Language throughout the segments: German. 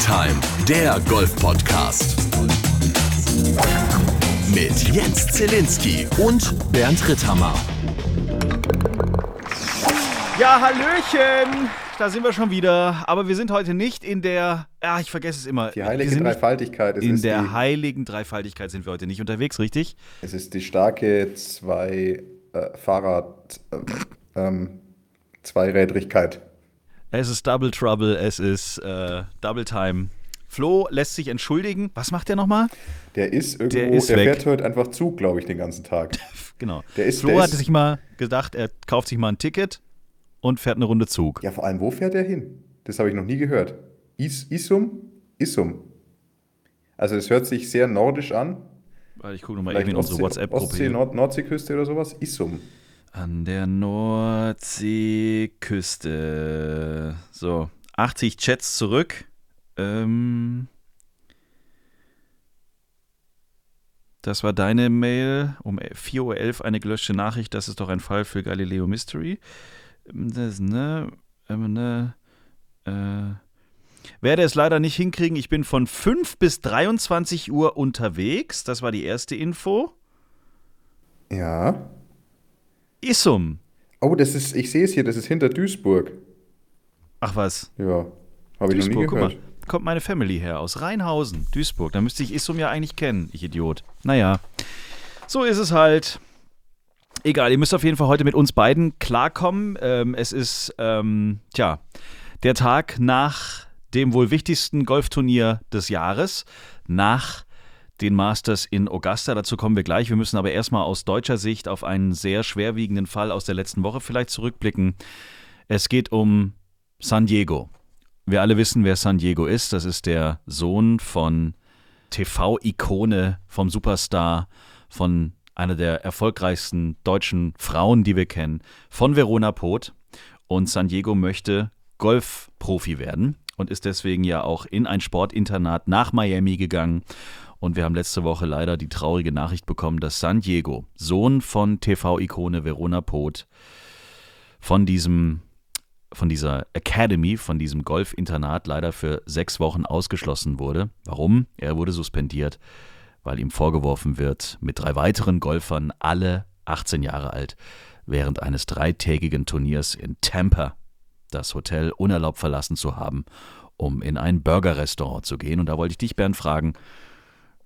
Time, der Golf-Podcast. Mit Jens Zelinski und Bernd Ritthammer. Ja, Hallöchen! Da sind wir schon wieder. Aber wir sind heute nicht in der. Ja, ich vergesse es immer. Die heilige Dreifaltigkeit. Es In ist der die, heiligen Dreifaltigkeit sind wir heute nicht unterwegs, richtig? Es ist die starke zwei äh, Fahrrad äh, ähm, Zweirädrigkeit. Es ist Double Trouble, es ist äh, Double Time. Flo lässt sich entschuldigen. Was macht der nochmal? Der ist irgendwo, Der der, ist weg. fährt heute einfach zu, glaube ich, den ganzen Tag. Genau. Der ist- Flo der hatte ist- sich mal gedacht, er kauft sich mal ein Ticket und fährt eine Runde Zug. Ja, vor allem, wo fährt er hin? Das habe ich noch nie gehört. Is, Isum? Isum. Also es hört sich sehr nordisch an. Ich gucke nochmal eben in unsere WhatsApp-Gruppe Ostsee. Nord Nordseeküste oder sowas? Isum. An der Nordseeküste. So, 80 Chats zurück. Ähm, das war deine Mail um 4.11 Uhr eine gelöschte Nachricht. Das ist doch ein Fall für Galileo Mystery. Das, ne, ähm, ne, äh, werde es leider nicht hinkriegen. Ich bin von 5 bis 23 Uhr unterwegs. Das war die erste Info. Ja. Isum. Oh, das ist, ich sehe es hier, das ist hinter Duisburg. Ach was. Ja, habe ich noch nie Duisburg, guck gehört. mal. Kommt meine Family her aus Rheinhausen, Duisburg. Da müsste ich Isum ja eigentlich kennen, ich Idiot. Naja, so ist es halt. Egal, ihr müsst auf jeden Fall heute mit uns beiden klarkommen. Ähm, es ist, ähm, tja, der Tag nach dem wohl wichtigsten Golfturnier des Jahres, nach den Masters in Augusta. Dazu kommen wir gleich. Wir müssen aber erstmal aus deutscher Sicht auf einen sehr schwerwiegenden Fall aus der letzten Woche vielleicht zurückblicken. Es geht um San Diego. Wir alle wissen, wer San Diego ist. Das ist der Sohn von TV-Ikone, vom Superstar, von einer der erfolgreichsten deutschen Frauen, die wir kennen, von Verona Poth. Und San Diego möchte Golfprofi werden und ist deswegen ja auch in ein Sportinternat nach Miami gegangen. Und wir haben letzte Woche leider die traurige Nachricht bekommen, dass San Diego, Sohn von TV-Ikone Verona Poth, von diesem von dieser Academy, von diesem Golfinternat leider für sechs Wochen ausgeschlossen wurde. Warum? Er wurde suspendiert, weil ihm vorgeworfen wird, mit drei weiteren Golfern, alle 18 Jahre alt, während eines dreitägigen Turniers in Tampa das Hotel unerlaubt verlassen zu haben, um in ein Burgerrestaurant zu gehen. Und da wollte ich dich, Bernd, fragen,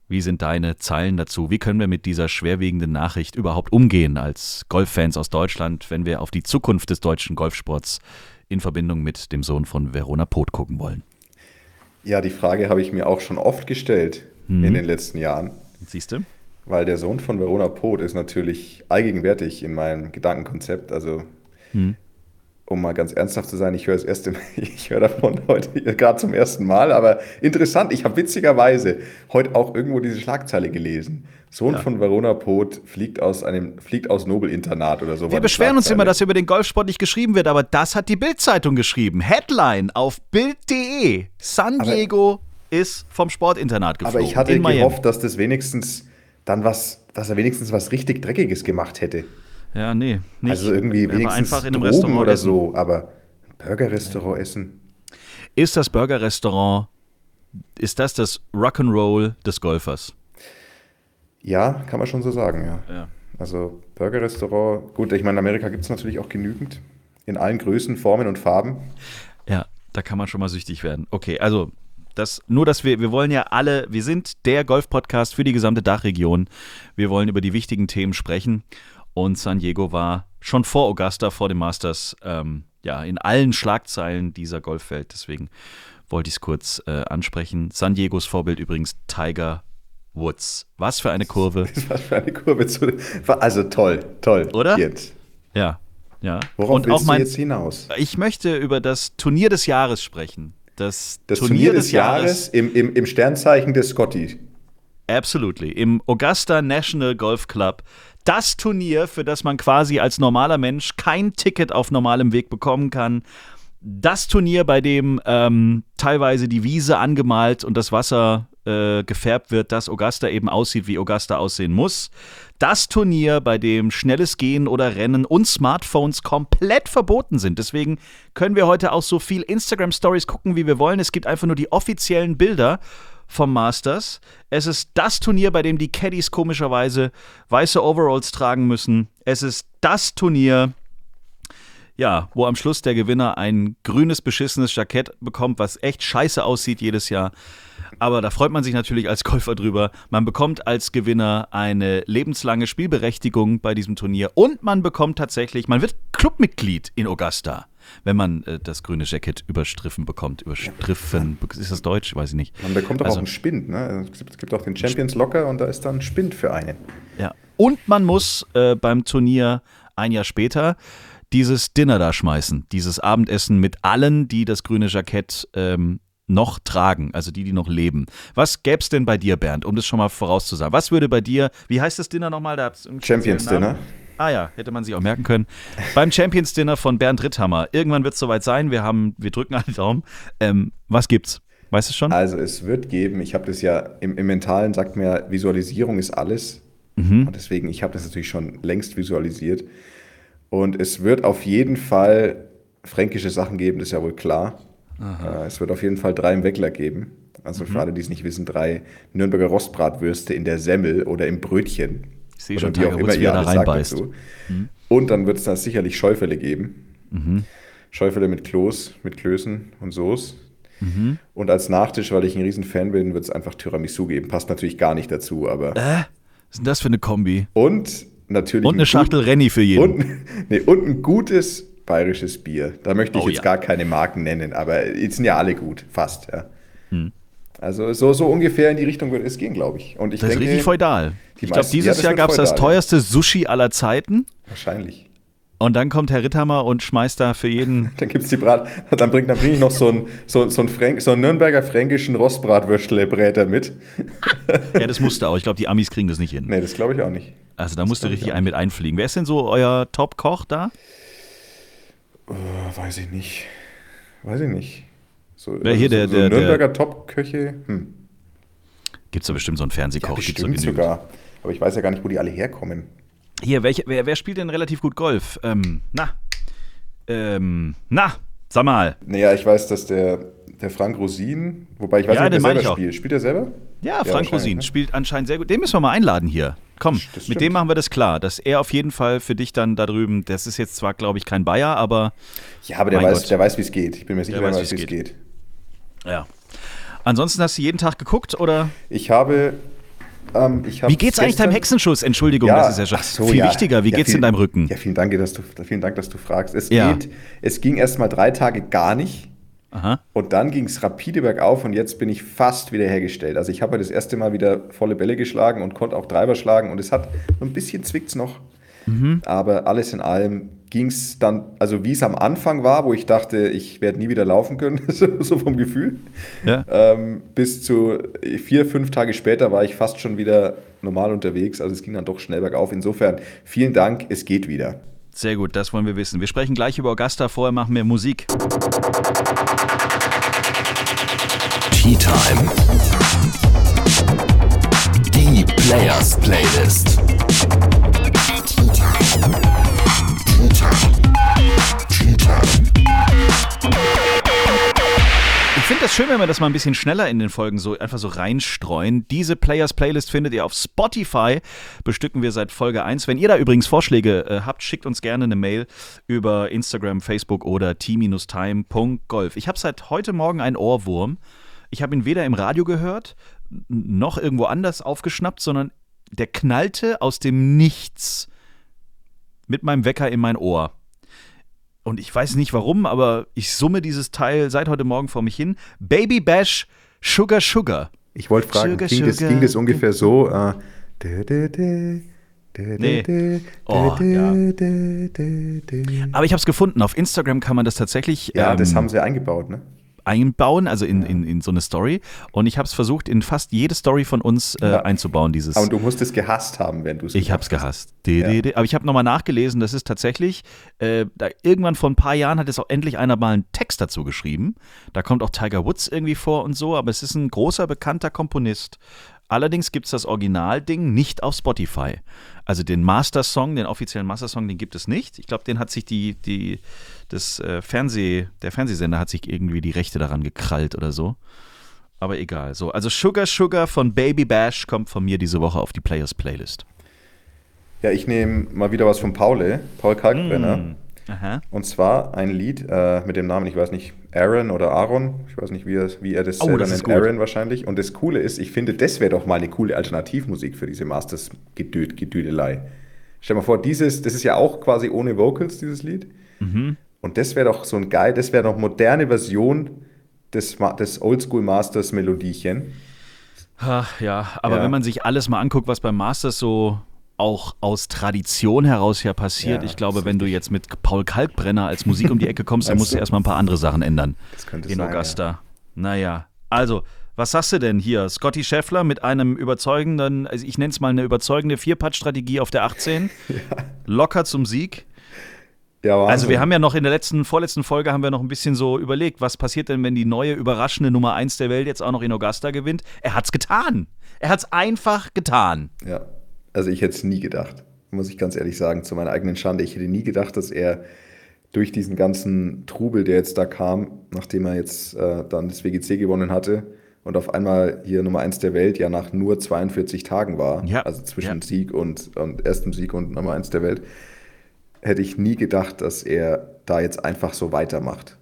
wie sind deine Zeilen dazu? Wie können wir mit dieser schwerwiegenden Nachricht überhaupt umgehen als Golffans aus Deutschland, wenn wir auf die Zukunft des deutschen Golfsports in Verbindung mit dem Sohn von Verona Poth gucken wollen? Ja, die Frage habe ich mir auch schon oft gestellt Mhm. in den letzten Jahren, Siehst du? weil der Sohn von Verona Poth ist natürlich allgegenwärtig in meinem Gedankenkonzept. Also, Mhm. Um mal ganz ernsthaft zu sein, ich höre das erste, ich höre davon heute gerade zum ersten Mal, aber interessant. Ich habe witzigerweise heute auch irgendwo diese Schlagzeile gelesen. Sohn von Verona Poth fliegt aus einem, fliegt aus Nobelinternat oder so. Wir beschweren uns immer, dass über den Golfsport nicht geschrieben wird, aber das hat die Bild-Zeitung geschrieben. Headline auf Bild.de. San Aber- Diego ist vom Sportinternat geflogen. Aber ich hatte gehofft, dass das wenigstens dann was, dass er wenigstens was richtig Dreckiges gemacht hätte. Ja, nee. Nicht. Also irgendwie wenigstens einfach in einem Drogen Restaurant oder essen. so, aber ein Burgerrestaurant essen. Ist das Burgerrestaurant, ist das das Rock'n'Roll des Golfers? Ja, kann man schon so sagen, ja. Ja. Also Burgerrestaurant, gut, ich meine, in Amerika gibt es natürlich auch genügend. In allen Größen, Formen und Farben. Ja, da kann man schon mal süchtig werden. Okay, also das, nur, dass wir, wir wollen ja alle, wir sind der Golf-Podcast für die gesamte Dachregion. Wir wollen über die wichtigen Themen sprechen. Und San Diego war schon vor Augusta, vor dem Masters, ähm, ja, in allen Schlagzeilen dieser Golfwelt. Deswegen wollte ich es kurz äh, ansprechen. San Diegos Vorbild übrigens Tiger Woods. Was für eine Kurve. War für eine Kurve Also toll, toll. Oder? Jetzt. Ja, ja. Worauf Und willst auch mein, du jetzt hinaus? ich möchte über das Turnier des Jahres sprechen. Das, Das Turnier, des Jahres im, im, im Sternzeichen des Scotty. Absolutely. Im Augusta National Golf Club. Das Turnier, für das man quasi als normaler Mensch kein Ticket auf normalem Weg bekommen kann. Das Turnier, bei dem ähm, teilweise die Wiese angemalt und das Wasser äh, gefärbt wird, dass Augusta eben aussieht, wie Augusta aussehen muss. Das Turnier, bei dem schnelles Gehen oder Rennen und Smartphones komplett verboten sind. Deswegen können wir heute auch so viel Instagram-Stories gucken, wie wir wollen. Es gibt einfach nur die offiziellen Bilder vom Masters. Es ist das Turnier, bei dem die Caddies komischerweise weiße Overalls tragen müssen. Es ist das Turnier, ja, wo am Schluss der Gewinner ein grünes, beschissenes Jackett bekommt, was echt scheiße aussieht jedes Jahr. Aber da freut man sich natürlich als Golfer drüber. Man bekommt als Gewinner eine lebenslange Spielberechtigung bei diesem Turnier und man bekommt tatsächlich, man wird Clubmitglied in Augusta, wenn man äh, das grüne Jackett überstriffen bekommt. Überstriffen, ist das Deutsch? Weiß ich nicht. Man bekommt doch Also- auch einen Spind. Ne? Es gibt- es gibt auch den Champions Locker und da ist dann ein Spind für einen. Ja. Und man muss äh, beim Turnier ein Jahr später dieses Dinner da schmeißen, dieses Abendessen mit allen, die das grüne Jackett ähm, noch tragen, also die, die noch leben. Was gäbe es denn bei dir, Bernd, um das schon mal vorauszusagen? Was würde bei dir, wie heißt das Dinner nochmal? Da Champions. Dinner. Ah ja, hätte man sich auch merken können. Beim Champions Dinner von Bernd Ritthammer. Irgendwann wird es soweit sein. Wir haben, wir drücken alle Daumen. Ähm, was gibt's? Weißt du schon? Also es wird geben, ich habe das ja im, im Mentalen, sagt mir, Visualisierung ist alles. Mhm. Und deswegen, ich habe das natürlich schon längst visualisiert. Und es wird auf jeden Fall fränkische Sachen geben, das ist ja wohl klar. Äh, es wird auf jeden Fall drei im Weckler geben. Also Mhm. für alle, die es nicht wissen, drei Nürnberger Rostbratwürste in der Semmel oder im Brötchen. Ich sehe schon wie auch Tiger immer ihr da reinbeißt. dazu. Und dann wird es da sicherlich Schäufele geben. Schäufele mit Kloß, mit Klößen und Soße. Und als Nachtisch, weil ich ein riesen Fan bin, wird es einfach Tiramisu geben. Passt natürlich gar nicht dazu, aber. Äh, was ist denn das für eine Kombi? Und natürlich. Und ein eine Schachtel Renny für jeden. Und, nee, und ein gutes bayerisches Bier. Da möchte ich Oh jetzt ja. gar keine Marken nennen, aber jetzt sind ja alle gut, fast, ja. Hm. Also so, so ungefähr in die Richtung wird es gehen, glaube ich. Und ich Das ist denke, richtig feudal. Ich glaube, ja, dieses das Jahr gab es das teuerste Sushi aller Zeiten. wahrscheinlich. Und dann kommt Herr Ritthammer und schmeißt da für jeden. Dann gibt's die Brat, dann bringt dann bring ich noch so einen so, so ein Fränk, so einen Nürnberger fränkischen Rostbratwürstle-Bräter mit. Ja, das musste auch. Ich glaube, die Amis kriegen das nicht hin. Nee, das glaube ich auch nicht. Also da musste glaub ich richtig auch ein mit einfliegen. Wer ist denn so euer Top-Koch da? Oh, weiß ich nicht. Weiß ich nicht. So, also Wer hier, so, der- so der- Nürnberger Top-Köche? Hm. Gibt es da bestimmt so einen Ja, Fernsehkoch? Gibt's bestimmt sogar. Aber ich weiß ja gar nicht, wo die alle herkommen. Hier, welche, wer, wer spielt denn relativ gut Golf? Ähm, na. Ähm, na, sag mal. Naja, ich weiß, dass der, der Frank Rosin, wobei ich weiß Ja, nicht, ob er selber spielt. Spielt er selber? Ja, Frank wahrscheinlich, Rosin ne? spielt anscheinend sehr gut. Den müssen wir mal einladen hier. Komm, mit dem machen wir das klar, dass er auf jeden Fall für dich dann da drüben, das ist jetzt zwar, glaube ich, kein Bayer, aber Ja, aber der weiß, Gott. der weiß, wie es geht. Ich bin mir sicher, Der weiß, weiß, wie es geht. ja. Ansonsten hast du jeden Tag geguckt oder? Ich habe. Ähm, Wie geht's eigentlich deinem Hexenschuss? Entschuldigung, Ja, das ist ja schon so, viel ja. wichtiger. Wie Ja, geht's viel- in deinem Rücken? Ja, vielen Dank, dass du, vielen Dank, dass du fragst. Es, geht, es ging erst mal drei Tage gar nicht. Aha. Und dann ging es rapide bergauf und jetzt bin ich fast wieder hergestellt. Also ich habe das erste Mal wieder volle Bälle geschlagen und konnte auch Treiber schlagen und es hat so ein bisschen zwickt's noch. Mhm. Aber alles in allem ging es dann, also wie es am Anfang war, wo ich dachte, ich werde nie wieder laufen können, so, vom Gefühl, Ja. ähm, bis zu vier, fünf Tage später war ich fast schon wieder normal unterwegs. Also es ging dann doch schnell bergauf. Insofern vielen Dank, es geht wieder. Sehr gut, das wollen wir wissen. Wir sprechen gleich über Augusta, vorher machen wir Musik. Tea Time. Die Players Playlist. Schön, wenn wir das mal ein bisschen schneller in den Folgen so einfach so reinstreuen. Diese Players Playlist findet ihr auf Spotify. Bestücken wir seit Folge 1. Wenn ihr da übrigens Vorschläge äh, habt, schickt uns gerne eine Mail über Instagram, Facebook oder t-time.golf. Ich habe seit heute Morgen einen Ohrwurm. Ich habe ihn weder im Radio gehört, noch irgendwo anders aufgeschnappt, sondern der knallte aus dem Nichts mit meinem Wecker in mein Ohr. Und ich weiß nicht warum, aber ich summe dieses Teil seit heute Morgen vor mich hin. Baby Bash Sugar Sugar. Ich wollte fragen, Sugar, ging, das, Sugar. ging das ungefähr so? Äh, Nee. Oh, ja. Aber ich habe es gefunden. Auf Instagram kann man das tatsächlich. Ja, ähm, das haben sie eingebaut, ne? einbauen, also in, in, in so eine Story. Und ich habe es versucht, in fast jede Story von uns äh, Ja. einzubauen, dieses. Aber du musst es gehasst haben, wenn du es Ich hab's gehasst. De, de, de. Aber ich habe nochmal nachgelesen, das ist tatsächlich, äh, da irgendwann vor ein paar Jahren hat es auch endlich einer mal einen Text dazu geschrieben. Da kommt auch Tiger Woods irgendwie vor und so, aber es ist ein großer, bekannter Komponist. Allerdings gibt es das Originalding nicht auf Spotify. Also den Master-Song, den offiziellen Master-Song, den gibt es nicht. Ich glaube, den hat sich die, die, das äh, Fernseh, der Fernsehsender hat sich irgendwie die Rechte daran gekrallt oder so. Aber egal. So, also Sugar Sugar von Baby Bash kommt von mir diese Woche auf die Players Playlist. Ja, ich nehme mal wieder was von Paul, Paul Kalkbrenner. Mm. Aha. Und zwar ein Lied äh, mit dem Namen, ich weiß nicht, Aaron oder Aaron. Ich weiß nicht, wie er, wie er das Oh, selber das ist nennt. Aaron wahrscheinlich. Und das Coole ist, ich finde, das wäre doch mal eine coole Alternativmusik für diese Masters-Gedüdelei. Stell dir mal vor, dieses, das ist ja auch quasi ohne Vocals, dieses Lied. Mhm. Und das wäre doch so ein geil, das wäre doch moderne Version des, des Oldschool Masters Melodiechen. Ach, ja, aber Ja. wenn man sich alles mal anguckt, was beim Masters so auch aus Tradition heraus ja passiert, Ja, ich glaube, wenn du jetzt mit Paul Kalkbrenner als Musik um die Ecke kommst, dann musst du erstmal ein paar andere Sachen ändern. Das könnte in sein, Augusta. Naja, also, was sagst du denn hier? Scotty Scheffler mit einem überzeugenden, also ich nenne es mal eine überzeugende Vierpad-Strategie auf der 18. Locker zum Sieg. Ja. Also wir haben ja noch in der letzten, vorletzten Folge haben wir noch ein bisschen so überlegt, was passiert denn, wenn die neue überraschende Nummer 1 der Welt jetzt auch noch in Augusta gewinnt? Er hat's getan. Er hat's einfach getan. Ja, also ich hätte es nie gedacht, muss ich ganz ehrlich sagen, zu meiner eigenen Schande. Ich hätte nie gedacht, dass er durch diesen ganzen Trubel, der jetzt da kam, nachdem er jetzt äh, dann das WGC gewonnen hatte und auf einmal hier Nummer 1 der Welt ja nach nur 42 Tagen war, Ja, also zwischen ja. Sieg und, und erstem Sieg und Nummer 1 der Welt, hätte ich nie gedacht, dass er da jetzt einfach so weitermacht.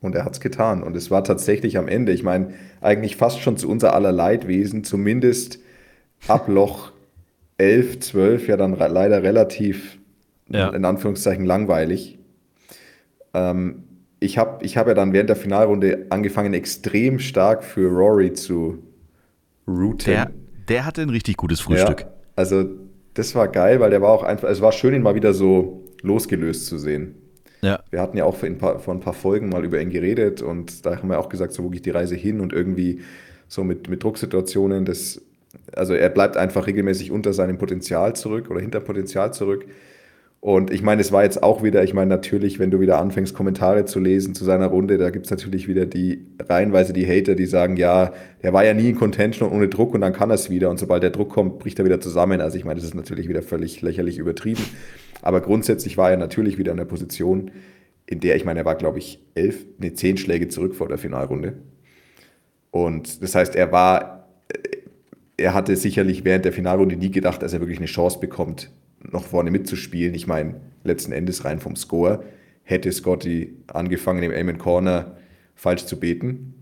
Und er hat es getan. Und es war tatsächlich am Ende, ich meine, eigentlich fast schon zu unser aller Leidwesen, zumindest ab Loch 11, 12, ja dann leider relativ, Ja. in Anführungszeichen, langweilig. Ähm, ich habe ich hab ja dann während der Finalrunde angefangen, extrem stark für Rory zu routen. Der, der hatte ein richtig gutes Frühstück. Ja, also das war geil, weil der war auch einfach, es war schön, ihn mal wieder so losgelöst zu sehen. Ja. Wir hatten ja auch vor ein, paar, vor ein paar Folgen mal über ihn geredet und da haben wir auch gesagt, so wo geht die Reise hin und irgendwie so mit, mit Drucksituationen, das, also er bleibt einfach regelmäßig unter seinem Potenzial zurück oder hinter Potenzial zurück. Und ich meine, es war jetzt auch wieder, ich meine, natürlich, wenn du wieder anfängst, Kommentare zu lesen zu seiner Runde, da gibt es natürlich wieder die reihenweise die Hater, die sagen, ja, er war ja nie in Contention und ohne Druck und dann kann er es wieder. Und sobald der Druck kommt, bricht er wieder zusammen. Also ich meine, das ist natürlich wieder völlig lächerlich übertrieben. Aber grundsätzlich war er natürlich wieder in der Position, in der, ich meine, er war, glaube ich, elf, nee, zehn Schläge zurück vor der Finalrunde. Und das heißt, er war, er hatte sicherlich während der Finalrunde nie gedacht, dass er wirklich eine Chance bekommt, noch vorne mitzuspielen. Ich meine, letzten Endes rein vom Score hätte Scotty angefangen, im Aim Corner falsch zu beten,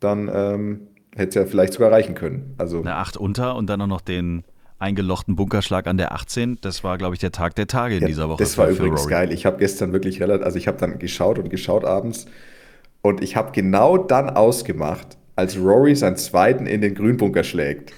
dann ähm, hätte es ja vielleicht sogar reichen können. Also Eine 8 unter und dann auch noch den eingelochten Bunkerschlag an der 18. Das war, glaube ich, der Tag der Tage in Ja, dieser Woche. Das war übrigens Rory. geil. Ich habe gestern wirklich relativ, also ich habe dann geschaut und geschaut abends und ich habe genau dann ausgemacht, als Rory seinen zweiten in den Grünbunker schlägt.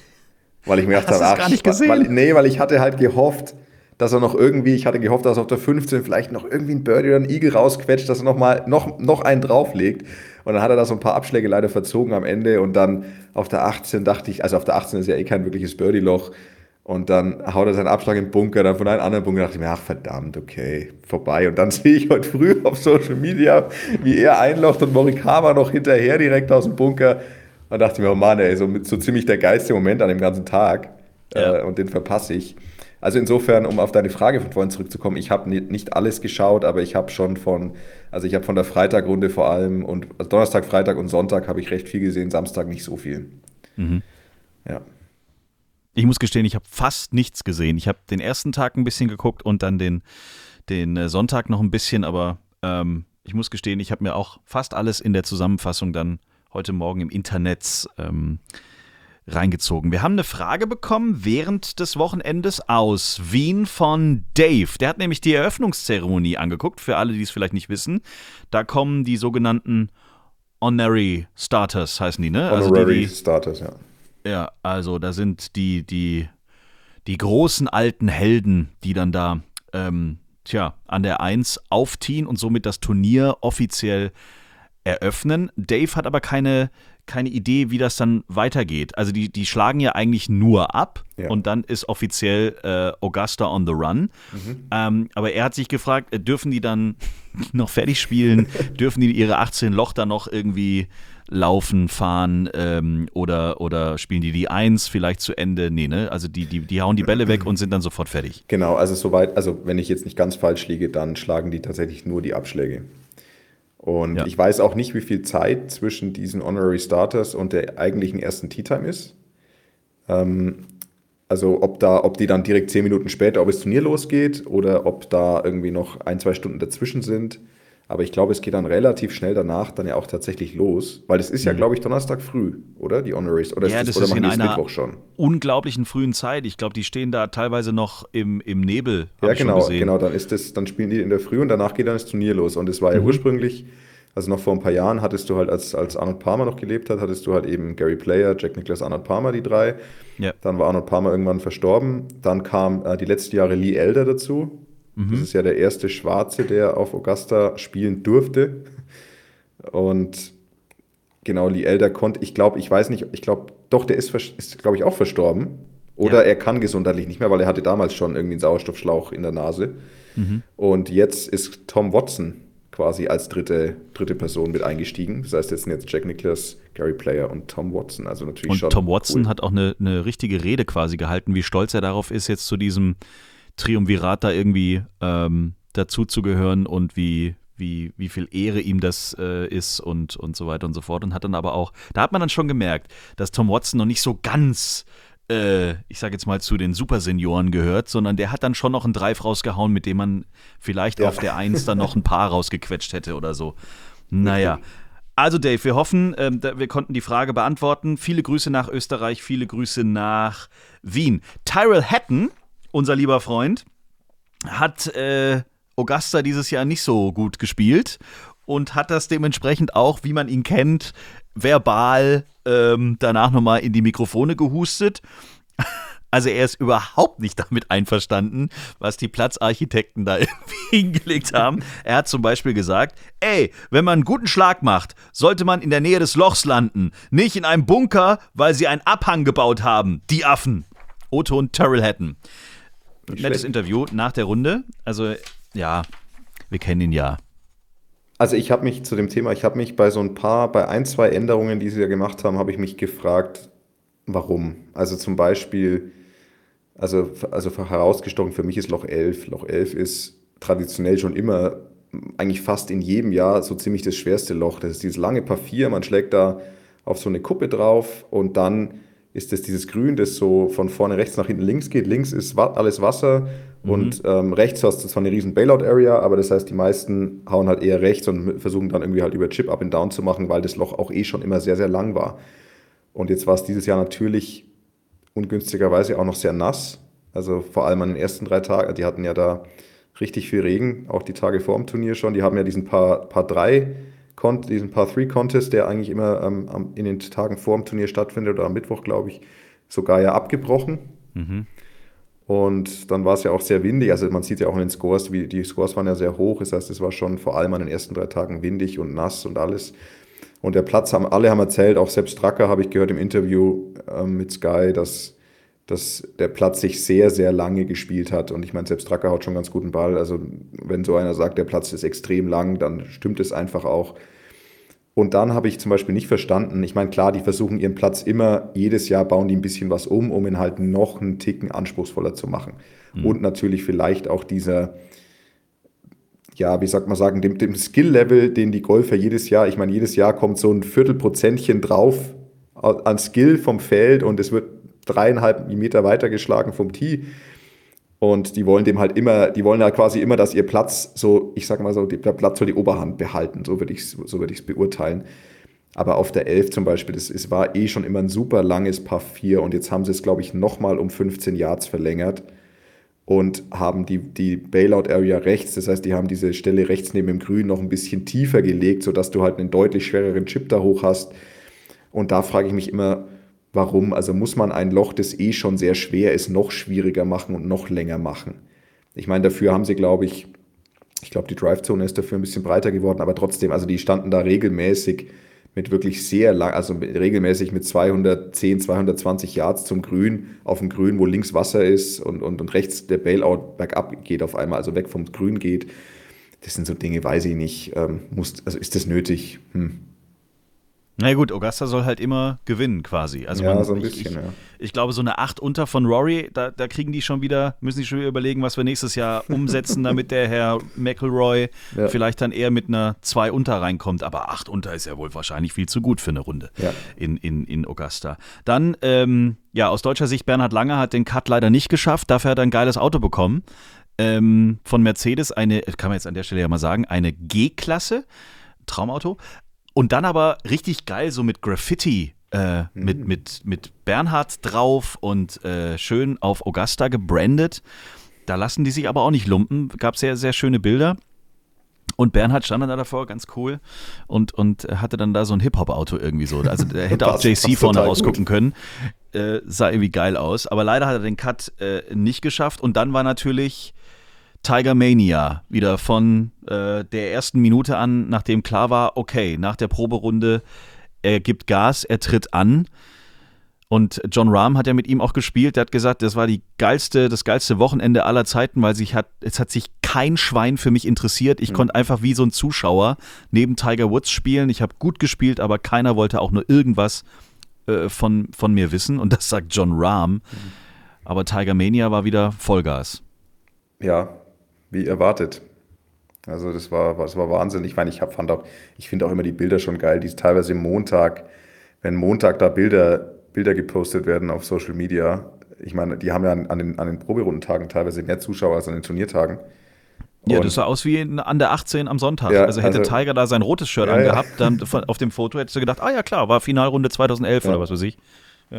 Weil ich mir gedacht habe, du's gar nicht gesehen? Weil, nee, weil ich hatte halt gehofft, dass er noch irgendwie, ich hatte gehofft, dass er auf der 15 vielleicht noch irgendwie ein Birdie oder ein Eagle rausquetscht, dass er noch mal noch, noch einen drauflegt. Und dann hat er da so ein paar Abschläge leider verzogen am Ende und dann auf der 18 dachte ich, also auf der 18 ist ja eh kein wirkliches Birdie-Loch. Und dann haut er seinen Abschlag im Bunker, dann von einem anderen Bunker dachte ich mir, ach verdammt, okay, vorbei. Und dann sehe ich heute früh auf Social Media, wie er einlocht und Morikawa noch hinterher direkt aus dem Bunker. Und dachte ich mir, oh Mann, ey, so, so ziemlich der geilste Moment an dem ganzen Tag. Ja. Äh, und den verpasse ich. Also insofern, um auf deine Frage von vorhin zurückzukommen, ich habe nicht, nicht alles geschaut, aber ich habe schon von, also ich habe von der Freitagrunde vor allem und also Donnerstag, Freitag und Sonntag habe ich recht viel gesehen, Samstag nicht so viel. Mhm. Ja. Ich muss gestehen, ich habe fast nichts gesehen. Ich habe den ersten Tag ein bisschen geguckt und dann den, den äh, Sonntag noch ein bisschen, aber ähm, ich muss gestehen, ich habe mir auch fast alles in der Zusammenfassung dann heute Morgen im Internet ähm, reingezogen. Wir haben eine Frage bekommen während des Wochenendes aus Wien von Dave. Der hat nämlich die Eröffnungszeremonie angeguckt, für alle, die es vielleicht nicht wissen. Da kommen die sogenannten Honorary Starters, heißen die, ne? Honorary die, die, Starters, ja. ja, also da sind die, die, die großen alten Helden, die dann da, ähm, tja, an der Eins aufziehen und somit das Turnier offiziell eröffnen. Dave hat aber keine, keine Idee, wie das dann weitergeht. Also die, die schlagen ja eigentlich nur ab Ja. und dann ist offiziell äh, Augusta on the run. Mhm. Ähm, aber er hat sich gefragt, äh, dürfen die dann noch fertig spielen? dürfen die ihre 18 Loch dann noch irgendwie laufen, fahren ähm, oder, oder spielen die die Eins vielleicht zu Ende? Nee, ne? Also die, die, die hauen die Bälle weg und sind dann sofort fertig. Genau, also soweit, also wenn ich jetzt nicht ganz falsch liege, dann schlagen die tatsächlich nur die Abschläge. Und Ja. ich weiß auch nicht, wie viel Zeit zwischen diesen Honorary Starters und der eigentlichen ersten Tea Time ist. Ähm, also ob da, ob die dann direkt zehn Minuten später, ob es Turnier losgeht oder ob da irgendwie noch ein, zwei Stunden dazwischen sind. Aber ich glaube, es geht dann relativ schnell danach dann ja auch tatsächlich los, weil es ist ja, glaube ich, Donnerstag früh, oder? Die Honoraries. Oder, Mhm. Ja, ist das oder ist in einer Mittwoch schon? unglaublichen frühen Zeit. Ich glaube, die stehen da teilweise noch im, im Nebel. Ja, genau, genau. Dann ist das, dann spielen die in der Früh und danach geht dann das Turnier los. Und es war ja Mhm. ursprünglich, also noch vor ein paar Jahren hattest du halt, als, als Arnold Palmer noch gelebt hat, hattest du halt eben Gary Player, Jack Nicklaus, Arnold Palmer, die drei. Ja. Dann war Arnold Palmer irgendwann verstorben. Dann kam äh, die letzten Jahre Lee Elder dazu. Mhm. Das ist ja der erste Schwarze, der auf Augusta spielen durfte. Und genau, Lee Elder konnte, ich glaube, ich weiß nicht, ich glaube, doch, der ist, ist glaube ich, auch verstorben. Oder Ja. er kann gesundheitlich nicht mehr, weil er hatte damals schon irgendwie einen Sauerstoffschlauch in der Nase. Mhm. Und jetzt ist Tom Watson quasi als dritte, dritte Person mit eingestiegen. Das heißt, jetzt sind jetzt Jack Nicklaus, Gary Player und Tom Watson. Also natürlich Und schon. Tom Watson cool. hat auch eine, eine richtige Rede quasi gehalten, wie stolz er darauf ist, jetzt zu diesem Triumvirat da irgendwie ähm, dazu zu gehören und wie, wie, wie viel Ehre ihm das äh, ist und, und so weiter und so fort. Und hat dann aber auch, da hat man dann schon gemerkt, dass Tom Watson noch nicht so ganz, äh, ich sage jetzt mal, zu den Supersenioren gehört, sondern der hat dann schon noch einen Dreif rausgehauen, mit dem man vielleicht Ja. auf der Eins dann noch ein paar rausgequetscht hätte oder so. Naja. Also Dave, wir hoffen, ähm, wir konnten die Frage beantworten. Viele Grüße nach Österreich, viele Grüße nach Wien. Tyrell Hatton, unser lieber Freund, hat äh, Augusta dieses Jahr nicht so gut gespielt und hat das dementsprechend auch, wie man ihn kennt, verbal ähm, danach nochmal in die Mikrofone gehustet. Also er ist überhaupt nicht damit einverstanden, was die Platzarchitekten da irgendwie hingelegt haben. Er hat zum Beispiel gesagt, ey, wenn man einen guten Schlag macht, sollte man in der Nähe des Lochs landen, nicht in einem Bunker, weil sie einen Abhang gebaut haben. Die Affen. Otto und Terrell Hatton. Nettes. Interview nach der Runde. Also ja, wir kennen ihn ja. Also ich habe mich zu dem Thema, ich habe mich bei so ein paar, bei ein, zwei Änderungen, die sie ja gemacht haben, habe ich mich gefragt, warum. Also zum Beispiel, also, also herausgestochen für mich ist Loch 11. Loch 11 ist traditionell schon immer, eigentlich fast in jedem Jahr so ziemlich das schwerste Loch. Das ist dieses lange Paar 4, man schlägt da auf so eine Kuppe drauf und dann ist es dieses Grün, das so von vorne rechts nach hinten links geht. Links ist alles Wasser und ähm, rechts hast du zwar eine riesen Bailout-Area, aber das heißt, die meisten hauen halt eher rechts und versuchen dann irgendwie halt über Chip up and down zu machen, weil das Loch auch eh schon immer sehr, sehr lang war. Und jetzt war es dieses Jahr natürlich ungünstigerweise auch noch sehr nass. Also vor allem an den ersten drei Tagen, die hatten ja da richtig viel Regen, auch die Tage vor dem Turnier schon. Die haben ja diesen Paar, Paar 3 Con diesen Paar 3 Contest, der eigentlich immer ähm, in den Tagen vor dem Turnier stattfindet oder am Mittwoch, glaube ich, sogar ja abgebrochen. Und dann war es ja auch sehr windig. Also man sieht ja auch in den Scores, wie die Scores waren ja sehr hoch. Das heißt, es war schon vor allem an den ersten drei Tagen windig und nass und alles. Und der Platz haben alle haben erzählt, auch selbst Stracker habe ich gehört im Interview ähm, mit Sky, dass, dass der Platz sich sehr, sehr lange gespielt hat. Und ich meine, selbst Stracker haut schon ganz guten Ball. Also wenn so einer sagt, der Platz ist extrem lang, dann stimmt es einfach auch. Und dann habe ich zum Beispiel nicht verstanden, ich meine, klar, die versuchen ihren Platz immer, jedes Jahr bauen die ein bisschen was um, um ihn halt noch einen Ticken anspruchsvoller zu machen. Und natürlich vielleicht auch dieser, ja, wie sagt man sagen, dem, dem Skill-Level, den die Golfer jedes Jahr, ich meine, jedes Jahr kommt so ein Viertelprozentchen drauf an Skill vom Feld und es wird dreieinhalb Meter weitergeschlagen vom Tee. Und die wollen dem halt immer, die wollen ja quasi immer, dass ihr Platz so, ich sag mal so, der Platz soll die Oberhand behalten, so würde ich es so ich's beurteilen. Aber auf der 11 zum Beispiel, das ist, war eh schon immer ein super langes Paar 4 und jetzt haben sie es, glaube ich, nochmal um 15 Yards verlängert und haben die, die Bailout-Area rechts, das heißt, die haben diese Stelle rechts neben dem Grün noch ein bisschen tiefer gelegt, sodass du halt einen deutlich schwereren Chip da hoch hast. Und da frage ich mich immer, warum? Also muss man ein Loch, das eh schon sehr schwer ist, noch schwieriger machen und noch länger machen? Ich meine, dafür haben sie, glaube ich, Ich glaube, die Drive-Zone ist dafür ein bisschen breiter geworden, aber trotzdem, also die standen da regelmäßig mit wirklich sehr lang, also regelmäßig mit 210, 220 Yards zum Grün, auf dem Grün, wo links Wasser ist und, und, und rechts der Bailout bergab geht auf einmal, also weg vom Grün geht. Das sind so Dinge, weiß ich nicht. Ähm, muss, also ist das nötig? Hm. Na gut, Augusta soll halt immer gewinnen quasi. Also ja, man, so ein ich, bisschen, ich, ja. ich glaube, so eine 8 unter von Rory, da, da kriegen die schon wieder, müssen die schon wieder überlegen, was wir nächstes Jahr umsetzen, damit der Herr McElroy Ja. vielleicht dann eher mit einer 2 unter reinkommt. Aber 8 unter ist ja wohl wahrscheinlich viel zu gut für eine Runde Ja. in, in, in Augusta. Dann, ähm, ja, aus deutscher Sicht, Bernhard Langer hat den Cut leider nicht geschafft, dafür hat er ein geiles Auto bekommen. Ähm, von Mercedes eine, kann man jetzt an der Stelle ja mal sagen, eine G-Klasse, Traumauto. Und dann aber richtig geil, so mit Graffiti, äh, mit, mit, mit Bernhard drauf und äh, schön auf Augusta gebrandet. Da lassen die sich aber auch nicht lumpen. Gab sehr, sehr schöne Bilder. Und Bernhard stand dann da davor, ganz cool, und, und hatte dann da so ein Hip-Hop-Auto irgendwie so. Also der hätte auch JC vorne rausgucken können. Äh, sah irgendwie geil aus. Aber leider hat er den Cut äh, nicht geschafft. Und dann war natürlich Tiger Mania wieder von äh, der ersten Minute an, nachdem klar war, okay, nach der Proberunde, er gibt Gas, er tritt an. Und John Rahm hat ja mit ihm auch gespielt. Der hat gesagt, das war die geilste, das geilste Wochenende aller Zeiten, weil sich hat, es hat sich kein Schwein für mich interessiert. Ich konnte einfach wie so ein Zuschauer neben Tiger Woods spielen. Ich habe gut gespielt, aber keiner wollte auch nur irgendwas äh, von, von mir wissen. Und das sagt John Rahm. Aber Tiger Mania war wieder Vollgas. Ja, wie erwartet. Also das war, das war Wahnsinn. Ich meine, ich hab, fand auch, ich finde auch immer die Bilder schon geil, die teilweise Montag, wenn Montag da Bilder, Bilder gepostet werden auf Social Media. Ich meine, die haben ja an, den, an den Proberundentagen teilweise mehr Zuschauer als an den Turniertagen. Ja, das sah aus wie an der 18 am Sonntag. Ja, also hätte also- Tiger da sein rotes Shirt Ja, ja. angehabt, dann von, auf dem Foto hättest du gedacht, ah ja klar, war Finalrunde 2011 Ja. oder was weiß ich.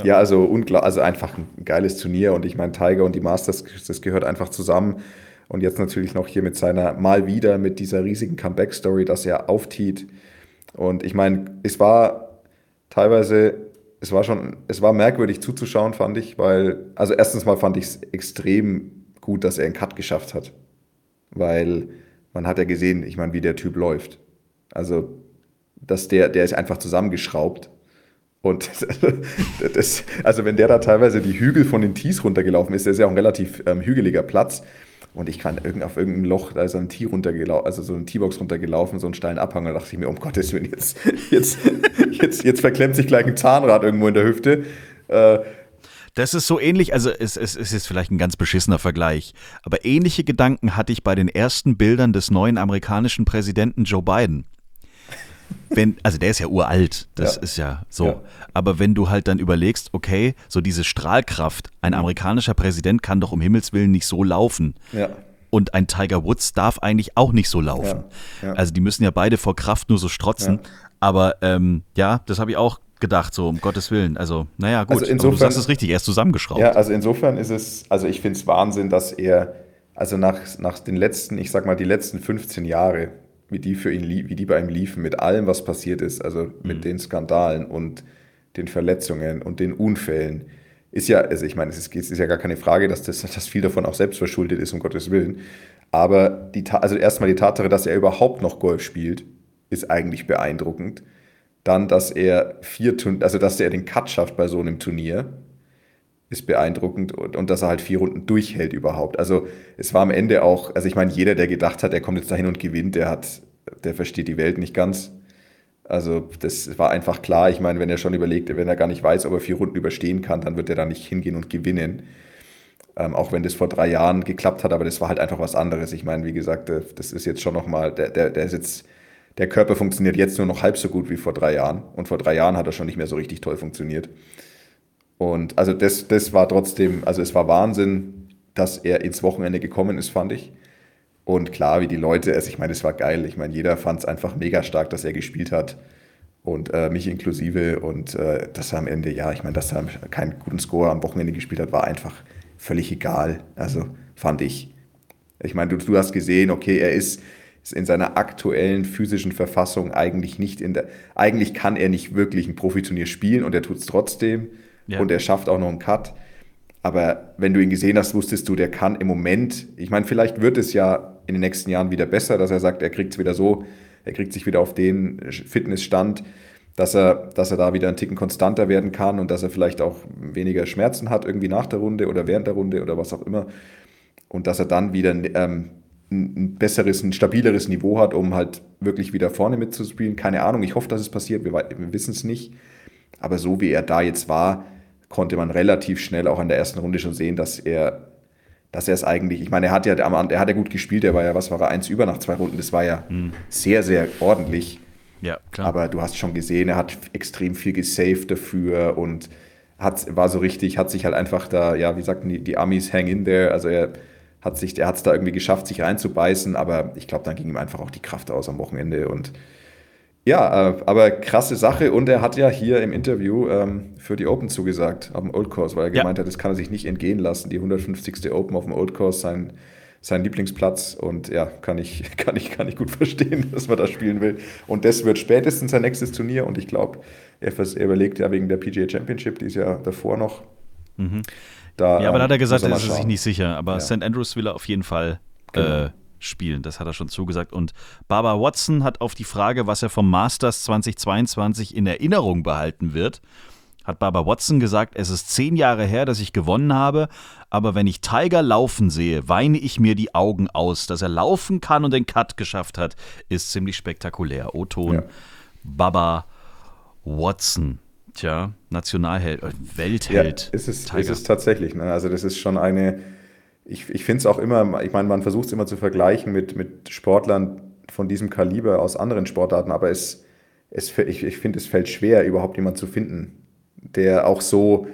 Ja, also unklar, also einfach ein geiles Turnier und ich meine, Tiger und die Masters, das gehört einfach zusammen. Und jetzt natürlich noch hier mit seiner, mal wieder mit dieser riesigen Comeback-Story, dass er auftiet. Und ich meine, es war teilweise, es war schon, es war merkwürdig zuzuschauen, fand ich, weil, also erstens mal fand ich es extrem gut, dass er einen Cut geschafft hat. Weil man hat ja gesehen, ich meine, wie der Typ läuft. Also, dass der, der ist einfach zusammengeschraubt. Und das, also wenn der da teilweise die Hügel von den Tees runtergelaufen ist, der ist ja auch ein relativ ähm, hügeliger Platz. Und ich kann irgend, auf irgendeinem Loch, da ist ein Tee runtergelaufen, also so ein Teebox runtergelaufen, so einen steilen Abhang. Da dachte ich mir, um Gottes Willen, jetzt, jetzt, jetzt, jetzt verklemmt sich gleich ein Zahnrad irgendwo in der Hüfte. Äh, Das ist so ähnlich, also es, es, es ist vielleicht ein ganz beschissener Vergleich, aber ähnliche Gedanken hatte ich bei den ersten Bildern des neuen amerikanischen Präsidenten Joe Biden. Wenn, also der ist ja uralt, das Ja. ist ja so. Ja. Aber wenn du halt dann überlegst, okay, so diese Strahlkraft, ein amerikanischer Präsident kann doch um Himmels Willen nicht so laufen. ja. Und ein Tiger Woods darf eigentlich auch nicht so laufen. Also die müssen ja beide vor Kraft nur so strotzen. Aber ähm, ja, das habe ich auch gedacht, so um Gottes Willen. Also, naja, gut. Also Aber du insofern- sagst es richtig, er ist zusammengeschraubt. Ja, also insofern ist es, also ich finde es Wahnsinn, dass er, also nach, nach den letzten, ich sag mal, die letzten 15 Jahre, wie die für ihn, wie die bei ihm liefen, mit allem, was passiert ist, also mit den Skandalen und den Verletzungen und den Unfällen, ist ja, also ich meine, es ist, es ist ja gar keine Frage, dass, das, dass viel davon auch selbst verschuldet ist, um Gottes Willen. Aber die, also erstmal die Tatsache, dass er überhaupt noch Golf spielt, ist eigentlich beeindruckend. Dann, dass er vier, Turn- also dass er den Cut schafft bei so einem Turnier, ist beeindruckend und, und dass er halt vier Runden durchhält überhaupt. Also es war am Ende auch, also ich meine, jeder, der gedacht hat, er kommt jetzt dahin und gewinnt, der hat, der versteht die Welt nicht ganz. Also das war einfach klar. Ich meine, wenn er schon überlegt, wenn er gar nicht weiß, ob er vier Runden überstehen kann, dann wird er da nicht hingehen und gewinnen. Ähm, auch wenn das vor drei Jahren geklappt hat, aber das war halt einfach was anderes. Ich meine, wie gesagt, äh, das ist jetzt schon nochmal, der, der, der ist jetzt, der Körper funktioniert jetzt nur noch halb so gut wie vor drei Jahren. Und vor drei Jahren hat er schon nicht mehr so richtig toll funktioniert. Und also das, das war trotzdem, also es war Wahnsinn, dass er ins Wochenende gekommen ist, fand ich. Und klar, wie die Leute, also ich meine, es war geil. Ich meine, jeder fand es einfach mega stark, dass er gespielt hat. Und äh, mich inklusive. Und äh, dass er am Ende, ja, ich meine, dass er keinen guten Score am Wochenende gespielt hat, war einfach völlig egal. Also fand ich. Ich meine, du, du hast gesehen, okay, er ist, ist in seiner aktuellen physischen Verfassung eigentlich nicht in der, eigentlich kann er nicht wirklich ein Profiturnier spielen und er tut es trotzdem. Ja. Und er schafft auch noch einen Cut. Aber wenn du ihn gesehen hast, wusstest du, der kann im Moment, ich meine, vielleicht wird es ja in den nächsten Jahren wieder besser, dass er sagt, er kriegt es wieder so, er kriegt sich wieder auf den Fitnessstand, dass er, dass er da wieder ein Ticken konstanter werden kann und dass er vielleicht auch weniger Schmerzen hat, irgendwie nach der Runde oder während der Runde oder was auch immer. Und dass er dann wieder ähm, ein besseres, ein stabileres Niveau hat, um halt wirklich wieder vorne mitzuspielen. Keine Ahnung, ich hoffe, dass es passiert, wir, wir wissen es nicht. Aber so wie er da jetzt war, konnte man relativ schnell auch in der ersten Runde schon sehen, dass er, dass er es eigentlich, ich meine, er hat ja, er hat ja gut gespielt, er war ja, was war er, eins über nach zwei Runden, das war ja hm. sehr, sehr ordentlich. Ja, klar. Aber du hast schon gesehen, er hat extrem viel gesaved dafür und hat, war so richtig, hat sich halt einfach da, ja, wie sagten die, die Amis hang in there, also er hat sich, er hat es da irgendwie geschafft, sich reinzubeißen, aber ich glaube, dann ging ihm einfach auch die Kraft aus am Wochenende und ja, äh, aber krasse Sache und er hat ja hier im Interview ähm, für die Open zugesagt, auf dem Old Course, weil er ja. gemeint hat, das kann er sich nicht entgehen lassen, die 150. Open auf dem Old Course, sein, sein Lieblingsplatz und ja, kann ich, kann, ich, kann ich gut verstehen, dass man da spielen will. Und das wird spätestens sein nächstes Turnier und ich glaube, er, er, überlegt ja wegen der PGA Championship, die ist ja davor noch. Mhm. Da, ja, aber da hat er gesagt, er ist sich nicht sicher, aber ja. St. Andrews will er auf jeden Fall genau. äh, spielen. Das hat er schon zugesagt. Und Barbara Watson hat auf die Frage, was er vom Masters 2022 in Erinnerung behalten wird, hat Barbara Watson gesagt, es ist zehn Jahre her, dass ich gewonnen habe, aber wenn ich Tiger laufen sehe, weine ich mir die Augen aus. Dass er laufen kann und den Cut geschafft hat, ist ziemlich spektakulär. O-Ton, ja. Baba Watson. Tja, Nationalheld, äh, Weltheld. Ja, ist es, ist es tatsächlich. Ne? Also das ist schon eine, ich, ich finde es auch immer, ich meine, man versucht es immer zu vergleichen mit, mit Sportlern von diesem Kaliber aus anderen Sportarten, aber es, es, ich, ich finde, es fällt schwer, überhaupt jemanden zu finden, der auch so,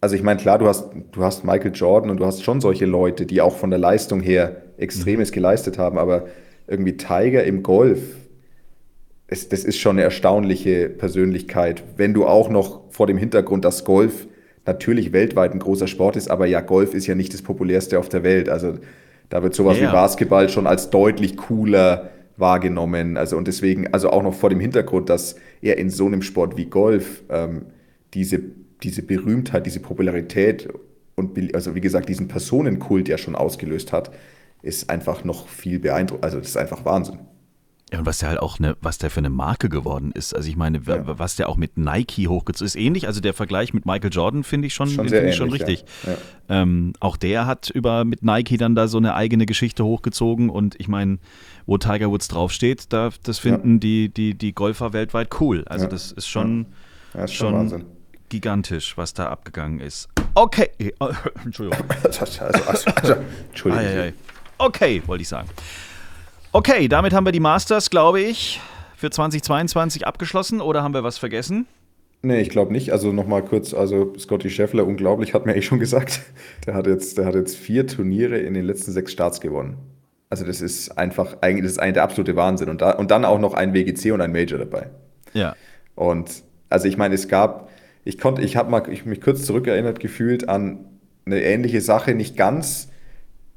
also ich meine, klar, du hast, du hast Michael Jordan und du hast schon solche Leute, die auch von der Leistung her Extremes mhm. geleistet haben, aber irgendwie Tiger im Golf, es, das ist schon eine erstaunliche Persönlichkeit, wenn du auch noch vor dem Hintergrund, dass Golf natürlich weltweit ein großer Sport ist, aber ja, Golf ist ja nicht das populärste auf der Welt. Also da wird sowas ja. wie Basketball schon als deutlich cooler wahrgenommen. Also und deswegen, also auch noch vor dem Hintergrund, dass er in so einem Sport wie Golf ähm, diese, diese Berühmtheit, diese Popularität und also wie gesagt, diesen Personenkult ja schon ausgelöst hat, ist einfach noch viel beeindruckend. Also das ist einfach Wahnsinn. Ja, und was der halt auch ne, was der für eine Marke geworden ist. Also ich meine, ja. was der auch mit Nike hochgezogen ist, ähnlich. Also der Vergleich mit Michael Jordan finde ich schon, schon, find ich schon richtig. Ja. Ja. Ähm, auch der hat über mit Nike dann da so eine eigene Geschichte hochgezogen und ich meine, wo Tiger Woods draufsteht, da, das finden die, die, die Golfer weltweit cool. Also das ist schon, ist schon, schon gigantisch, was da abgegangen ist. Okay. Entschuldigung. Also, also, also, Entschuldigung. Okay, wollte ich sagen. Okay, damit haben wir die Masters, glaube ich, für 2022 abgeschlossen oder haben wir was vergessen? Nee, ich glaube nicht. Also nochmal kurz, also Scotty Scheffler, unglaublich, hat mir eh schon gesagt. Der hat, jetzt, der hat jetzt vier Turniere in den letzten sechs Starts gewonnen. Also das ist einfach, eigentlich, das ist eigentlich der absolute Wahnsinn. Und, da, und dann auch noch ein WGC und ein Major dabei. Ja. Und also ich meine, es gab, ich konnte, ich habe mal ich mich kurz zurückerinnert gefühlt an eine ähnliche Sache, nicht ganz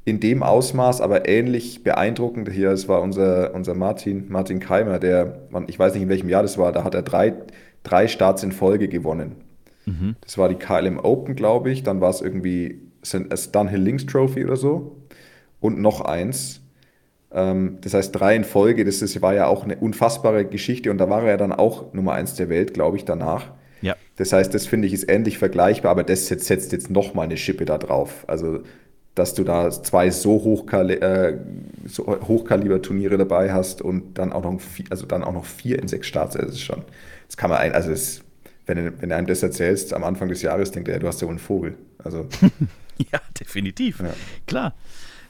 in dem Ausmaß, aber ähnlich beeindruckend. Hier, es war unser, unser Martin, Martin Keimer, der, ich weiß nicht in welchem Jahr das war, da hat er drei, drei Starts in Folge gewonnen. Mhm. Das war die KLM Open, glaube ich. Dann war es irgendwie ein Dunhill Links Trophy oder so. Und noch eins. Ähm, das heißt, drei in Folge, das war ja auch eine unfassbare Geschichte und da war er dann auch Nummer eins der Welt, glaube ich, danach. Ja. Das heißt, das finde ich ist ähnlich vergleichbar, aber das setzt, setzt jetzt nochmal eine Schippe da drauf. Also dass du da zwei so, Hochkali äh, so Hochkaliber-Turniere dabei hast und dann auch noch vier, also dann auch noch vier in sechs Starts. Das ist schon, das kann man ein, also das, wenn, wenn du einem das erzählst am Anfang des Jahres, denkt er, du hast ja wohl einen Vogel. Also. ja, definitiv. Ja. Klar.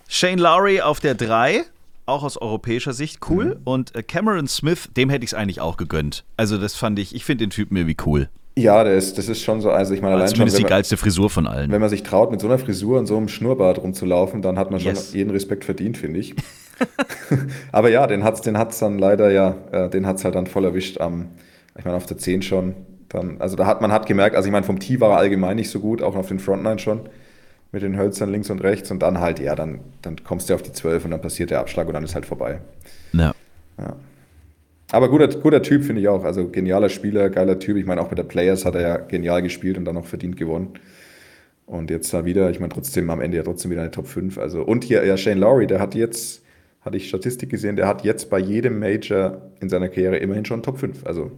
Shane Lowry auf der 3, auch aus europäischer Sicht cool. Mhm. Und äh, Cameron Smith, dem hätte ich es eigentlich auch gegönnt. Also, das fand ich, ich finde den Typen irgendwie cool. Ja, das ist, das ist schon so. Also ich meine, allein zumindest schon, die geilste Frisur von allen. Wenn man sich traut, mit so einer Frisur und so einem Schnurrbart rumzulaufen, dann hat man schon yes. jeden Respekt verdient, finde ich. Aber ja, den hat es den hat's dann leider ja, äh, den hat es halt dann voll erwischt am, ich meine, auf der 10 schon. Dann, also da hat man hat gemerkt, also ich meine, vom Tee war er allgemein nicht so gut, auch auf den Frontline schon, mit den Hölzern links und rechts und dann halt, ja, dann, dann kommst du auf die 12 und dann passiert der Abschlag und dann ist halt vorbei. Ja. ja. Aber guter, guter Typ finde ich auch. Also genialer Spieler, geiler Typ. Ich meine, auch bei der Players hat er ja genial gespielt und dann auch verdient gewonnen. Und jetzt da wieder, ich meine, trotzdem am Ende ja trotzdem wieder eine Top 5. Also, und hier, ja, Shane Lowry, der hat jetzt, hatte ich Statistik gesehen, der hat jetzt bei jedem Major in seiner Karriere immerhin schon Top 5. Also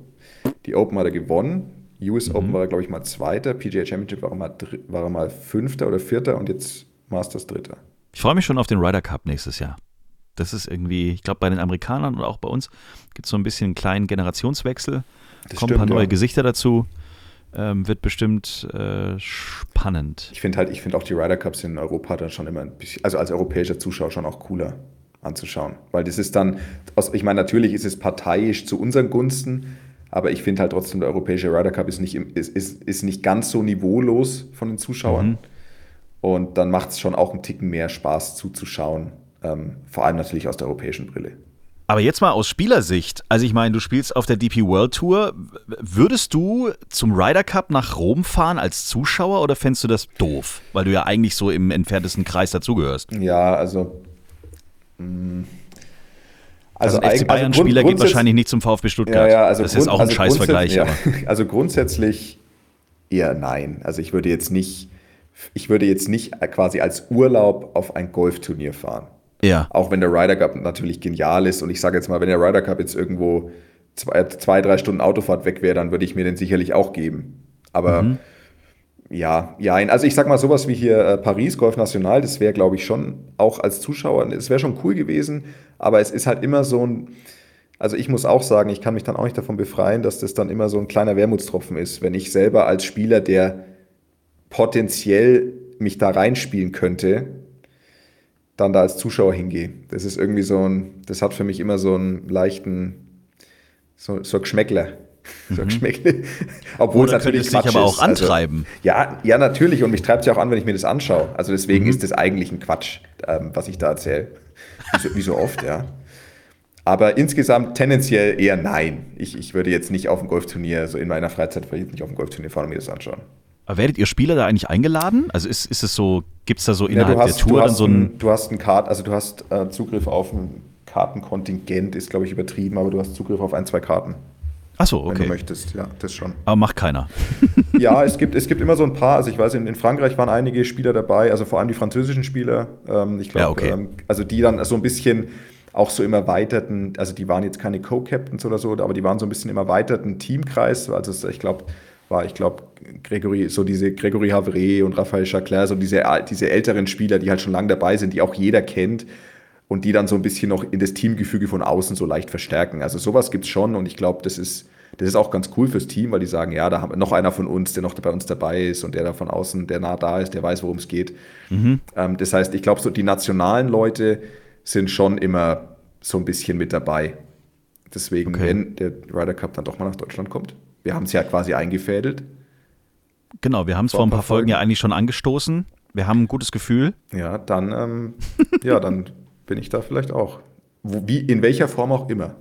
die Open hat er gewonnen, US mhm. Open war er, glaube ich, mal Zweiter, PGA Championship war er, mal, war er mal Fünfter oder Vierter und jetzt Masters Dritter. Ich freue mich schon auf den Ryder Cup nächstes Jahr. Das ist irgendwie, ich glaube, bei den Amerikanern und auch bei uns gibt es so ein bisschen einen kleinen Generationswechsel. Das kommen stimmt, ein paar neue ja. Gesichter dazu. Ähm, wird bestimmt äh, spannend. Ich finde halt, ich finde auch die Ryder Cups in Europa dann schon immer ein bisschen, also als europäischer Zuschauer schon auch cooler anzuschauen. Weil das ist dann, ich meine, natürlich ist es parteiisch zu unseren Gunsten, aber ich finde halt trotzdem, der europäische Ryder Cup ist nicht, ist, ist, ist nicht ganz so niveaulos von den Zuschauern. Mhm. Und dann macht es schon auch einen Ticken mehr Spaß zuzuschauen. Ähm, vor allem natürlich aus der europäischen Brille. Aber jetzt mal aus Spielersicht. Also ich meine, du spielst auf der DP World Tour. Würdest du zum Ryder Cup nach Rom fahren als Zuschauer oder fändest du das doof? Weil du ja eigentlich so im entferntesten Kreis dazugehörst. Ja, also. Mh mm, also, also ein FC Bayern-Spieler also geht wahrscheinlich nicht zum VfB Stuttgart. Ja, ja, also das ist auch ein also Scheißvergleich. Ja, also grundsätzlich eher nein. Also ich würde jetzt nicht, ich würde jetzt nicht quasi als Urlaub auf ein Golfturnier fahren. Ja. Auch wenn der Ryder Cup natürlich genial ist. Und ich sage jetzt mal, wenn der Ryder Cup jetzt irgendwo zwei, zwei drei Stunden Autofahrt weg wäre, dann würde ich mir den sicherlich auch geben. Aber mhm. ja, ja, also ich sag mal sowas wie hier äh, Paris, Golf National, das wäre, glaube ich, schon auch als Zuschauer, es wäre schon cool gewesen. Aber es ist halt immer so ein, also ich muss auch sagen, ich kann mich dann auch nicht davon befreien, dass das dann immer so ein kleiner Wermutstropfen ist, wenn ich selber als Spieler, der potenziell mich da reinspielen könnte, dann da als Zuschauer hingehe. Das ist irgendwie so ein, das hat für mich immer so einen leichten, so, so ein Geschmäckler. So ein mhm. Geschmäckle. Obwohl Oder es natürlich Quatsch dich aber auch also antreiben. Also, ja, ja, natürlich. Und mich treibt es ja auch an, wenn ich mir das anschaue. Also deswegen mhm. ist das eigentlich ein Quatsch, ähm, was ich da erzähle. Wie so, wie so oft, ja. Aber insgesamt tendenziell eher nein. Ich, ich würde jetzt nicht auf ein Golfturnier, so in meiner Freizeit vielleicht nicht auf ein Golfturnier fahren und mir das anschauen. Werdet ihr Spieler da eigentlich eingeladen? Also ist, ist es so, gibt es da so innerhalb ja, hast, der Tour dann so ein. Du hast ein Kart, also du hast äh, Zugriff auf ein Kartenkontingent, ist glaube ich übertrieben, aber du hast Zugriff auf ein, zwei Karten. Achso, okay. Wenn du möchtest, ja, das schon. Aber macht keiner. ja, es gibt, es gibt immer so ein paar, also ich weiß, in, in Frankreich waren einige Spieler dabei, also vor allem die französischen Spieler. Ähm, ich glaube, ja, okay. ähm, also die dann so ein bisschen auch so im erweiterten, also die waren jetzt keine Co-Captains oder so, aber die waren so ein bisschen im erweiterten Teamkreis. Also ich glaube, war, ich glaube, Gregory, so diese Gregory Havre und Raphael Chaclair, so diese, diese älteren Spieler, die halt schon lange dabei sind, die auch jeder kennt und die dann so ein bisschen noch in das Teamgefüge von außen so leicht verstärken. Also sowas gibt es schon und ich glaube, das ist, das ist auch ganz cool fürs Team, weil die sagen, ja, da haben wir noch einer von uns, der noch bei uns dabei ist und der da von außen, der nah da ist, der weiß, worum es geht. Mhm. Ähm, das heißt, ich glaube, so die nationalen Leute sind schon immer so ein bisschen mit dabei. Deswegen, okay. wenn der Ryder Cup dann doch mal nach Deutschland kommt, wir haben es ja quasi eingefädelt. Genau, wir haben es vor ein paar Folgen, Folgen ja eigentlich schon angestoßen. Wir haben ein gutes Gefühl. Ja, dann, ähm, ja, dann bin ich da vielleicht auch. Wo, wie, in welcher Form auch immer.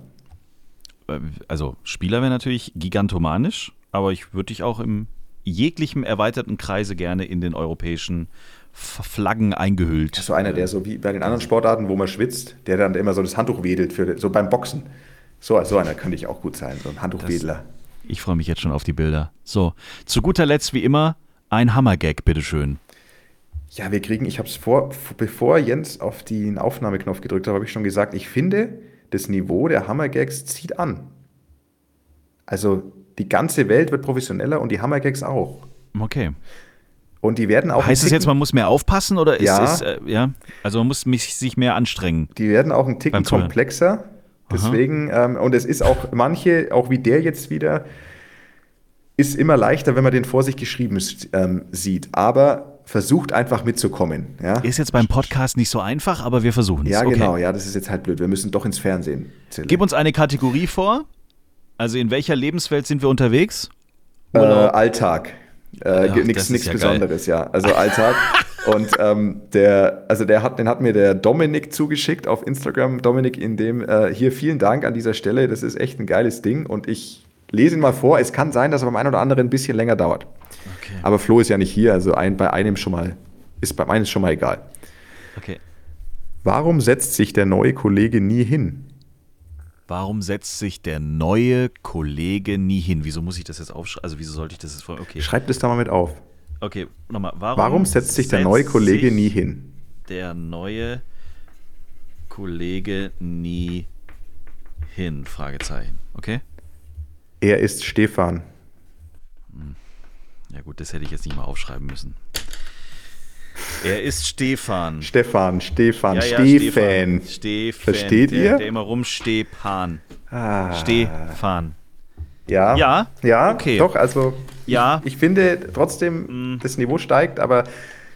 Äh, also Spieler wäre natürlich gigantomanisch, aber ich würde dich auch im jeglichem erweiterten Kreise gerne in den europäischen Flaggen eingehüllt. So einer, der so wie bei den anderen Sportarten, wo man schwitzt, der dann immer so das Handtuch wedelt, für, so beim Boxen. So, so einer könnte ich auch gut sein, so ein Handtuchwedler. Ich freue mich jetzt schon auf die Bilder. So, zu guter Letzt wie immer ein Hammergag, bitteschön. Ja, wir kriegen, ich habe es vor, bevor Jens auf den Aufnahmeknopf gedrückt hat, habe ich schon gesagt, ich finde, das Niveau der Hammergags zieht an. Also die ganze Welt wird professioneller und die Hammergags auch. Okay. Und die werden auch. Heißt es jetzt, man muss mehr aufpassen oder ist ja, es, äh, ja? Also man muss mich, sich mehr anstrengen. Die werden auch ein Ticken komplexer. Deswegen, ähm, und es ist auch manche, auch wie der jetzt wieder, ist immer leichter, wenn man den vor sich geschrieben ähm, sieht. Aber versucht einfach mitzukommen. Ja? Ist jetzt beim Podcast nicht so einfach, aber wir versuchen es. Ja, okay. genau. Ja, das ist jetzt halt blöd. Wir müssen doch ins Fernsehen. Zählen. Gib uns eine Kategorie vor. Also in welcher Lebenswelt sind wir unterwegs? Äh, Alltag. Äh, ja, Nichts ja Besonderes, geil. ja. Also Alltag. Und ähm, der, also der hat, den hat mir der Dominik zugeschickt auf Instagram. Dominik, in dem äh, hier vielen Dank an dieser Stelle. Das ist echt ein geiles Ding. Und ich lese ihn mal vor. Es kann sein, dass er beim einen oder anderen ein bisschen länger dauert. Okay. Aber Flo ist ja nicht hier, also ein, bei einem schon mal, ist bei meinem schon mal egal. Okay. Warum setzt sich der neue Kollege nie hin? Warum setzt sich der neue Kollege nie hin? Wieso muss ich das jetzt aufschreiben? Also wieso sollte ich das jetzt vor? Okay. Schreibt es da mal mit auf. Okay, nochmal. Warum, Warum setzt sich der neue Kollege nie hin? Der neue Kollege nie hin? Fragezeichen. Okay? Er ist Stefan. Ja gut, das hätte ich jetzt nicht mal aufschreiben müssen. Er ist Stefan. Stefan, Stefan, Ja, ja, Stefan. Stefan. Versteht der, ihr? Der immer rumstepan. Ah, Stefan. Ja, Ja, ja, okay. doch, also Ja. ich, ich finde trotzdem, das Niveau steigt, aber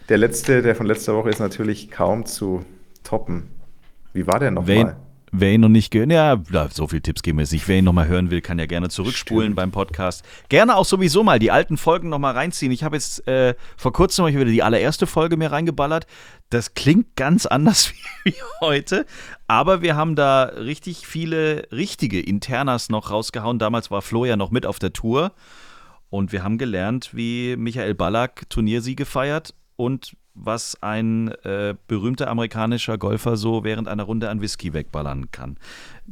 der letzte, der von letzter Woche ist natürlich kaum zu toppen. Wie war der nochmal? Wer ihn noch nicht gehört, ja, so viele Tipps geben wir jetzt nicht. Wer ihn nochmal hören will, kann ja gerne zurückspulen Stimmt. beim Podcast. Gerne auch sowieso mal die alten Folgen nochmal reinziehen. Ich habe jetzt äh, vor kurzem ich wieder die allererste Folge mir reingeballert. Das klingt ganz anders wie, wie heute, aber wir haben da richtig viele richtige Internas noch rausgehauen. Damals war Flo ja noch mit auf der Tour und wir haben gelernt, wie Michael Ballack Turniersiege feiert und was ein äh, berühmter amerikanischer Golfer so während einer Runde an Whisky wegballern kann.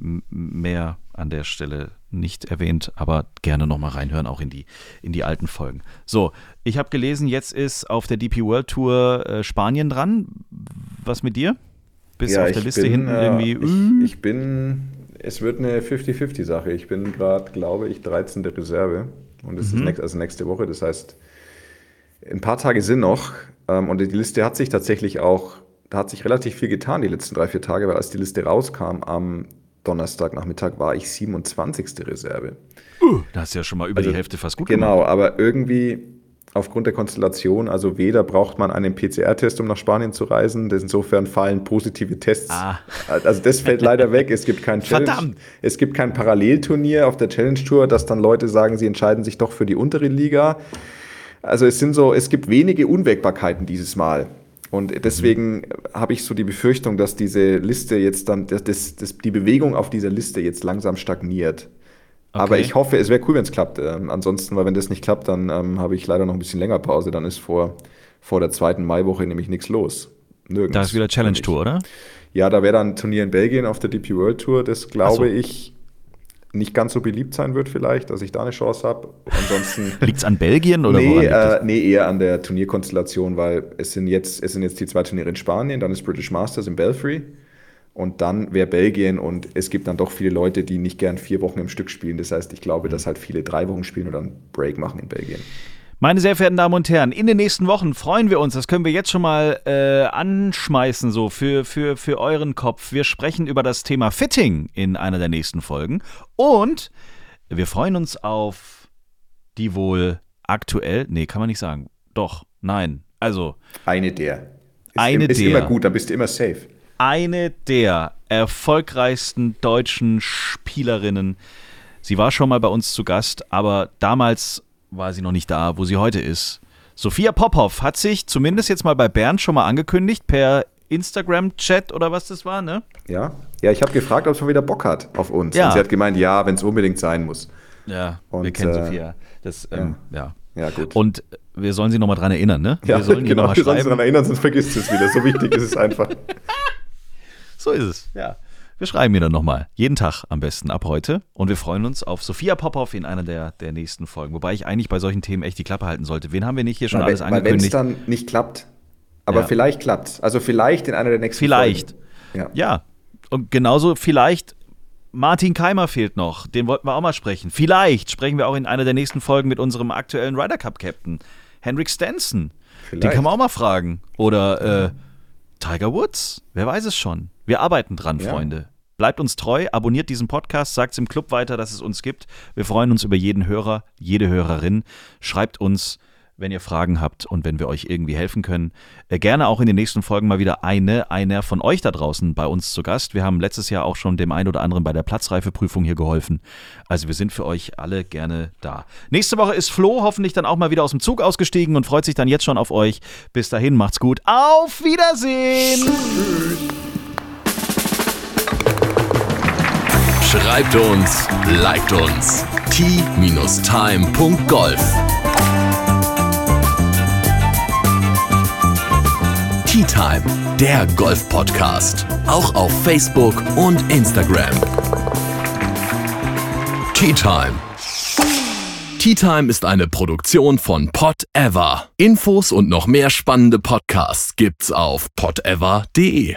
M mehr an der Stelle nicht erwähnt, aber gerne nochmal reinhören, auch in die, in die alten Folgen. So, ich habe gelesen, jetzt ist auf der DP World Tour äh, Spanien dran. Was mit dir? Bist du auf der Liste bin, hinten äh, irgendwie? äh, Ich, ich bin, es wird eine 50-50-Sache. Ich bin gerade, glaube ich, 13. Reserve. Und es Mhm. ist nächst, also nächste Woche. Das heißt, ein paar Tage sind noch. Ähm, und die Liste hat sich tatsächlich auch, da hat sich relativ viel getan die letzten drei, vier Tage, weil als die Liste rauskam am Donnerstagnachmittag war ich 27. Reserve. da hast du ja schon mal über Also, die Hälfte fast gut Genau, gemacht. aber irgendwie aufgrund der Konstellation, also weder braucht man einen PCR-Test, um nach Spanien zu reisen, insofern fallen positive Tests. Ah. Also das fällt leider weg. Es gibt kein Challenge, Verdammt. es gibt kein Parallelturnier auf der Challenge Tour, dass dann Leute sagen, sie entscheiden sich doch für die untere Liga. Also es sind so, es gibt wenige Unwägbarkeiten dieses Mal. Und deswegen habe ich so die Befürchtung, dass diese Liste jetzt dann, dass das, das, die Bewegung auf dieser Liste jetzt langsam stagniert. Aber Okay. ich hoffe, es wäre cool, wenn es klappt. Ähm, ansonsten, weil wenn das nicht klappt, dann ähm, habe ich leider noch ein bisschen länger Pause. Dann ist vor, vor der zweiten Maiwoche nämlich nichts los. Nirgends. Da ist wieder Challenge. Tour, oder? Ja, da wäre dann ein Turnier in Belgien auf der DP World Tour, das glaube so. ich nicht ganz so beliebt sein wird vielleicht, dass ich da eine Chance habe. Ansonsten Liegt es an Belgien oder nee, äh, nee, eher an der Turnierkonstellation, weil es sind jetzt es sind jetzt die zwei Turniere in Spanien, dann ist British Masters in Belfry und dann wäre Belgien und es gibt dann doch viele Leute, die nicht gern vier Wochen im Stück spielen. Das heißt, ich glaube, dass halt viele drei Wochen spielen und dann Break machen in Belgien. Meine sehr verehrten Damen und Herren, in den nächsten Wochen freuen wir uns, das können wir jetzt schon mal äh, anschmeißen, so für, für, für euren Kopf. Wir sprechen über das Thema Fitting in einer der nächsten Folgen und wir freuen uns auf die wohl aktuell, nee, kann man nicht sagen. Doch, nein. Also, Eine der. Ist, Eine ist der. immer gut, dann bist du immer safe. eine der erfolgreichsten deutschen Spielerinnen. Sie war schon mal bei uns zu Gast, aber damals war sie noch nicht da, wo sie heute ist. Sophia Popov hat sich zumindest jetzt mal bei Bernd schon mal angekündigt per Instagram-Chat oder was das war, ne? Ja, ja ich habe gefragt, ob sie mal wieder Bock hat auf uns. Ja. Und sie hat gemeint, ja, wenn es unbedingt sein muss. Ja, wir Und, kennen äh, Sophia. Das, ähm, ja. Ja, gut. Und wir sollen sie nochmal dran erinnern, ne? ja, wir sollen genau, wir sollen schreiben. daran erinnern, sonst vergisst du es wieder. So wichtig ist es einfach. So ist es, ja. Wir schreiben ihr dann nochmal. Jeden Tag am besten ab heute. Und wir freuen uns auf Sophia Popov in einer der, der nächsten Folgen. Wobei ich eigentlich bei solchen Themen echt die Klappe halten sollte. Wen haben wir nicht hier schon Weil alles wenn es angekündigt? dann nicht klappt, aber Ja. vielleicht klappt Also vielleicht in einer der nächsten Vielleicht. Folgen. Ja. Ja. Und genauso vielleicht Martin Keimer fehlt noch. Den wollten wir auch mal sprechen. Vielleicht sprechen wir auch in einer der nächsten Folgen mit unserem aktuellen Ryder Cup Captain, Henrik Stenson. Den Vielleicht. kann man auch mal fragen. Oder äh, Tiger Woods. Wer weiß es schon. Wir arbeiten dran, Ja. Freunde. Bleibt uns treu, abonniert diesen Podcast, sagt es im Club weiter, dass es uns gibt. Wir freuen uns über jeden Hörer, jede Hörerin. Schreibt uns, wenn ihr Fragen habt und wenn wir euch irgendwie helfen können. Äh, gerne auch in den nächsten Folgen mal wieder eine, einer von euch da draußen bei uns zu Gast. Wir haben letztes Jahr auch schon dem einen oder anderen bei der Platzreifeprüfung hier geholfen. Also wir sind für euch alle gerne da. Nächste Woche ist Flo hoffentlich dann auch mal wieder aus dem Zug ausgestiegen und freut sich dann jetzt schon auf euch. Bis dahin, macht's gut. Auf Wiedersehen! Schreibt uns, liked uns. t-time.golf Tea Time, der Golf-Podcast. Auch auf Facebook und Instagram. Tea Time. Tea Time ist eine Produktion von Pot Ever. Infos und noch mehr spannende Podcasts gibt's auf potever.de.